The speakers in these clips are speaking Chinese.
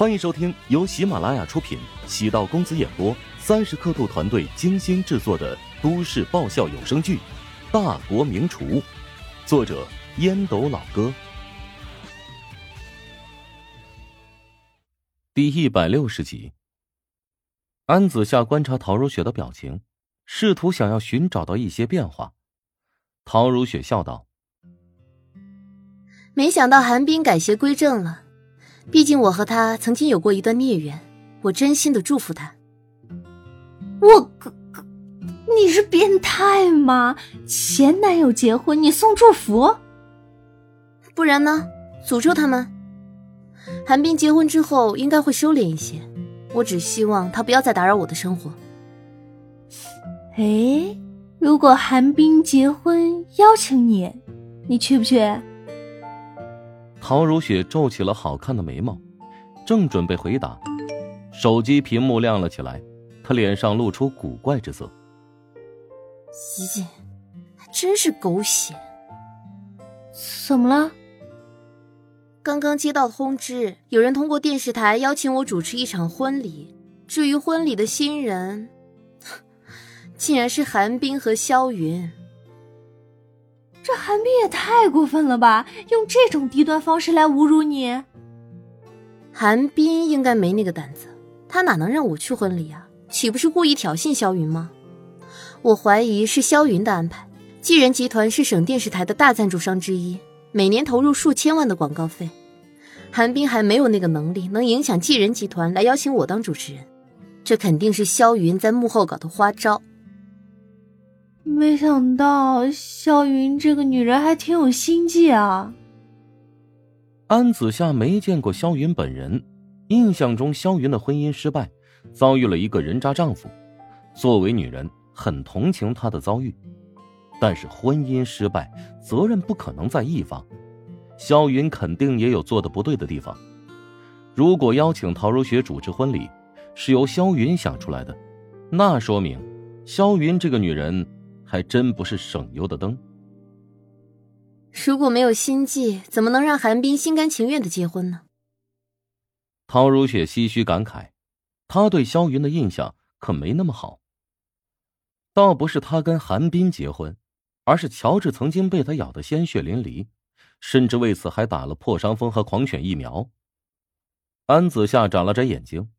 欢迎收听由喜马拉雅出品、喜道公子演播、三十刻度团队精心制作的都市爆笑有声剧《大国名厨》，作者烟斗老哥，第一百六十集。安子夏观察陶如雪的表情，试图想要寻找到一些变化。陶如雪笑道：“没想到韩冰改邪归正了。”毕竟我和他曾经有过一段孽缘，我真心的祝福他。我哥哥，你是变态吗？前男友结婚你送祝福？不然呢？诅咒他们？韩冰结婚之后应该会收敛一些，我只希望他不要再打扰我的生活。哎，如果韩冰结婚邀请你，你去不去？陶如雪皱起了好看的眉毛，正准备回答，手机屏幕亮了起来，她脸上露出古怪之色。咦，还真是狗血！怎么了？刚刚接到通知，有人通过电视台邀请我主持一场婚礼。至于婚礼的新人，竟然是韩冰和萧云。这韩冰也太过分了吧！用这种低端方式来侮辱你。韩冰应该没那个胆子，他哪能让我去婚礼啊？岂不是故意挑衅萧云吗？我怀疑是萧云的安排。继人集团是省电视台的大赞助商之一，每年投入数千万的广告费。韩冰还没有那个能力能影响继人集团来邀请我当主持人，这肯定是萧云在幕后搞的花招。没想到萧云这个女人还挺有心计啊！安子夏没见过萧云本人，印象中萧云的婚姻失败，遭遇了一个人渣丈夫。作为女人，很同情她的遭遇，但是婚姻失败，责任不可能在一方，萧云肯定也有做的不对的地方。如果邀请陶如雪主持婚礼是由萧云想出来的，那说明萧云这个女人。还真不是省油的灯。如果没有心计，怎么能让韩冰心甘情愿的结婚呢？陶如雪唏嘘感慨，她对萧云的印象可没那么好。倒不是他跟韩冰结婚，而是乔治曾经被他咬得鲜血淋漓，甚至为此还打了破伤风和狂犬疫苗。安子夏眨了眨眼睛。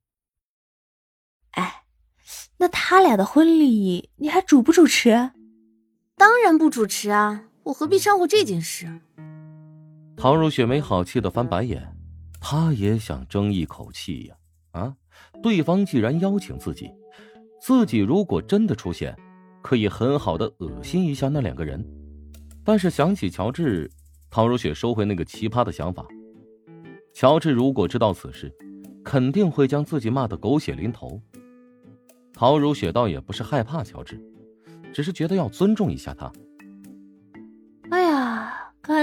哎，那他俩的婚礼你还主不主持？不主持啊！我何必掺和这件事？唐如雪没好气的翻白眼，她也想争一口气呀！啊，对方既然邀请自己，自己如果真的出现，可以很好的恶心一下那两个人。但是想起乔治，唐如雪收回那个奇葩的想法。乔治如果知道此事，肯定会将自己骂得狗血淋头。陶如雪倒也不是害怕乔治。只是觉得要尊重一下他。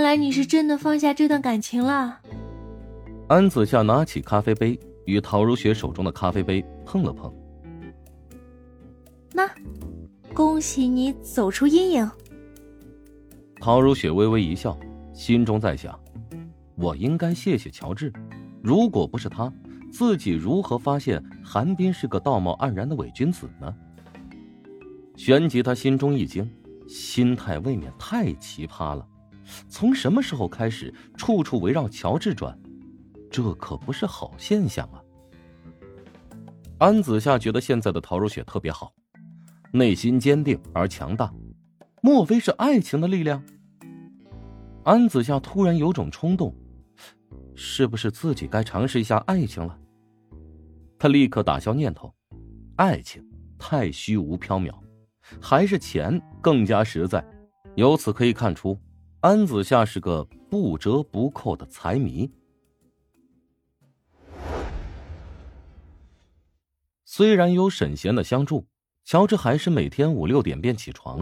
来你是真的放下这段感情了。安子夏拿起咖啡杯，与陶如雪手中的咖啡杯碰了碰。那，恭喜你走出阴影。陶如雪微微一笑，心中在想：我应该谢谢乔治，如果不是他，自己如何发现韩冰是个道貌岸然的伪君子呢？旋即，他心中一惊，心态未免太奇葩了。从什么时候开始，处处围绕乔治转？这可不是好现象啊！安子夏觉得现在的陶如雪特别好，内心坚定而强大。莫非是爱情的力量？安子夏突然有种冲动，是不是自己该尝试一下爱情了？他立刻打消念头，爱情太虚无缥缈。还是钱更加实在，由此可以看出，安子夏是个不折不扣的财迷。虽然有沈贤的相助，乔治还是每天五六点便起床。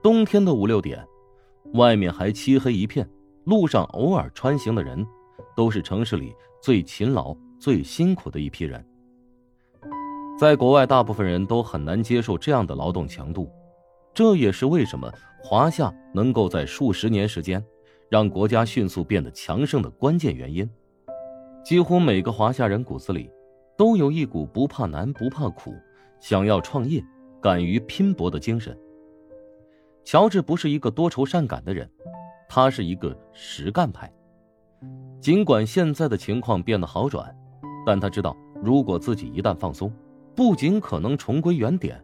冬天的五六点，外面还漆黑一片，路上偶尔穿行的人，都是城市里最勤劳、最辛苦的一批人。在国外，大部分人都很难接受这样的劳动强度，这也是为什么华夏能够在数十年时间让国家迅速变得强盛的关键原因。几乎每个华夏人骨子里，都有一股不怕难、不怕苦，想要创业、敢于拼搏的精神。乔治不是一个多愁善感的人，他是一个实干派。尽管现在的情况变得好转，但他知道，如果自己一旦放松，不仅可能重归原点，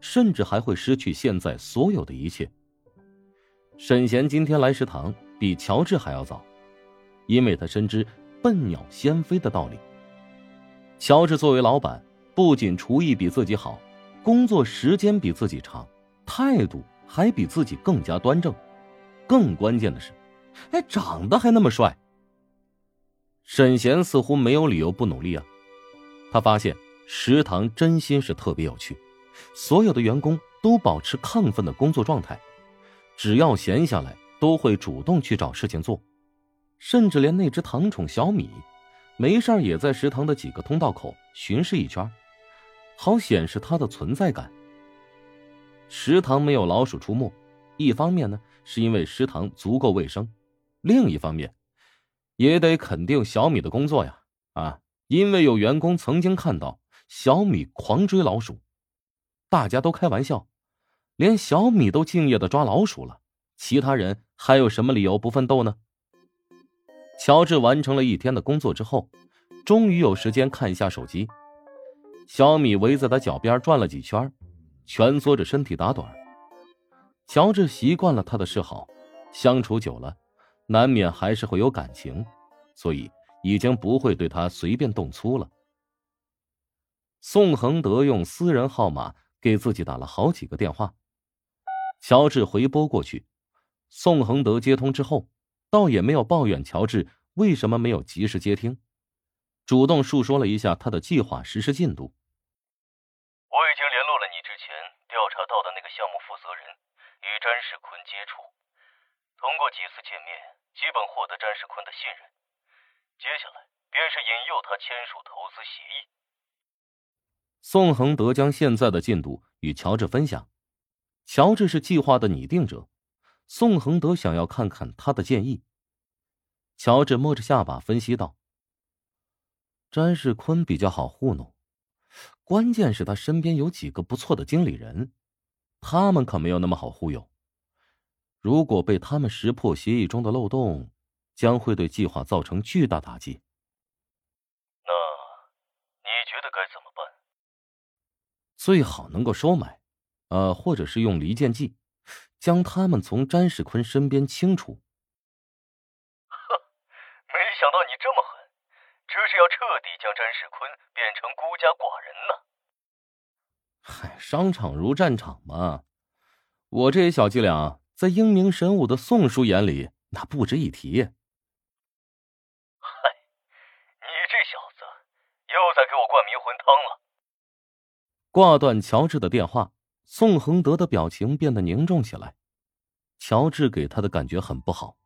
甚至还会失去现在所有的一切。沈贤今天来食堂比乔治还要早，因为他深知。笨鸟先飞的道理。乔治作为老板，不仅厨艺比自己好，工作时间比自己长，态度还比自己更加端正。更关键的是，哎，长得还那么帅。沈贤似乎没有理由不努力啊。他发现食堂真心是特别有趣，所有的员工都保持亢奋的工作状态，只要闲下来，都会主动去找事情做。甚至连那只糖宠小米，没事也在食堂的几个通道口巡视一圈，好显示它的存在感。食堂没有老鼠出没，一方面呢是因为食堂足够卫生，另一方面，也得肯定小米的工作呀啊！因为有员工曾经看到小米狂追老鼠，大家都开玩笑，连小米都敬业的抓老鼠了，其他人还有什么理由不奋斗呢？乔治完成了一天的工作之后，终于有时间看一下手机。小米围在他脚边转了几圈，蜷缩着身体打盹。乔治习惯了他的示好，相处久了，难免还是会有感情，所以已经不会对他随便动粗了。宋恒德用私人号码给自己打了好几个电话，乔治回拨过去，宋恒德接通之后。倒也没有抱怨乔治为什么没有及时接听，主动述说了一下他的计划实施进度。我已经联络了你之前调查到的那个项目负责人，与詹世坤接触，通过几次见面，基本获得詹世坤的信任。接下来便是引诱他签署投资协议。宋恒德将现在的进度与乔治分享，乔治是计划的拟定者。宋恒德想要看看他的建议。乔治摸着下巴分析道：“詹世坤比较好糊弄，关键是他身边有几个不错的经理人，他们可没有那么好忽悠。如果被他们识破协议中的漏洞，将会对计划造成巨大打击。那你觉得该怎么办？最好能够收买，呃，或者是用离间计。”将他们从詹世坤身边清除。哼，没想到你这么狠，这是要彻底将詹世坤变成孤家寡人呢。嗨，商场如战场嘛，我这些小伎俩在英明神武的宋叔眼里那不值一提。嗨，你这小子又在给我灌迷魂汤了。挂断乔治的电话。宋恒德的表情变得凝重起来，乔治给他的感觉很不好。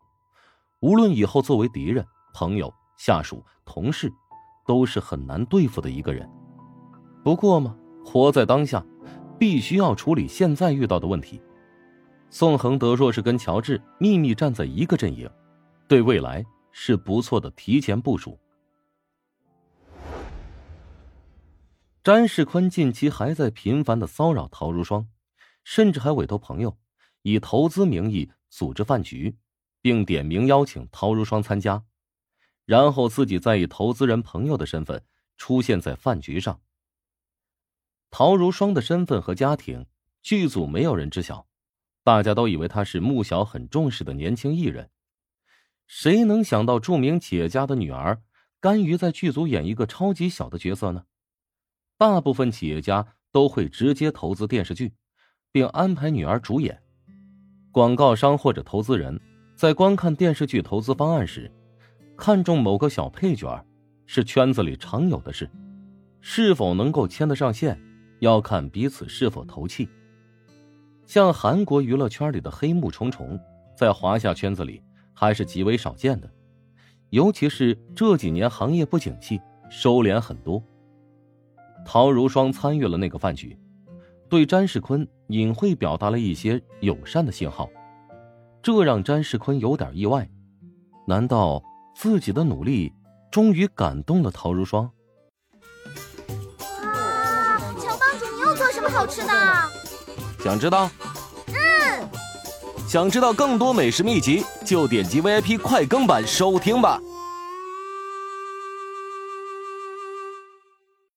无论以后作为敌人、朋友、下属、同事，都是很难对付的一个人。不过嘛，活在当下，必须要处理现在遇到的问题。宋恒德若是跟乔治秘密站在一个阵营，对未来是不错的提前部署。詹世坤近期还在频繁的骚扰陶如霜，甚至还委托朋友以投资名义组织饭局，并点名邀请陶如霜参加，然后自己再以投资人朋友的身份出现在饭局上。陶如霜的身份和家庭，剧组没有人知晓，大家都以为她是穆小很重视的年轻艺人。谁能想到，著名企业家的女儿甘于在剧组演一个超级小的角色呢？大部分企业家都会直接投资电视剧，并安排女儿主演。广告商或者投资人，在观看电视剧投资方案时，看中某个小配角，是圈子里常有的事。是否能够牵得上线，要看彼此是否投契。像韩国娱乐圈里的黑幕重重，在华夏圈子里还是极为少见的。尤其是这几年行业不景气，收敛很多。陶如霜参与了那个饭局，对詹世坤隐晦表达了一些友善的信号，这让詹世坤有点意外。难道自己的努力终于感动了陶如霜。哇，强帮主，你又做什么好吃的？想知道？嗯。想知道更多美食秘籍，就点击 VIP 快更版收听吧。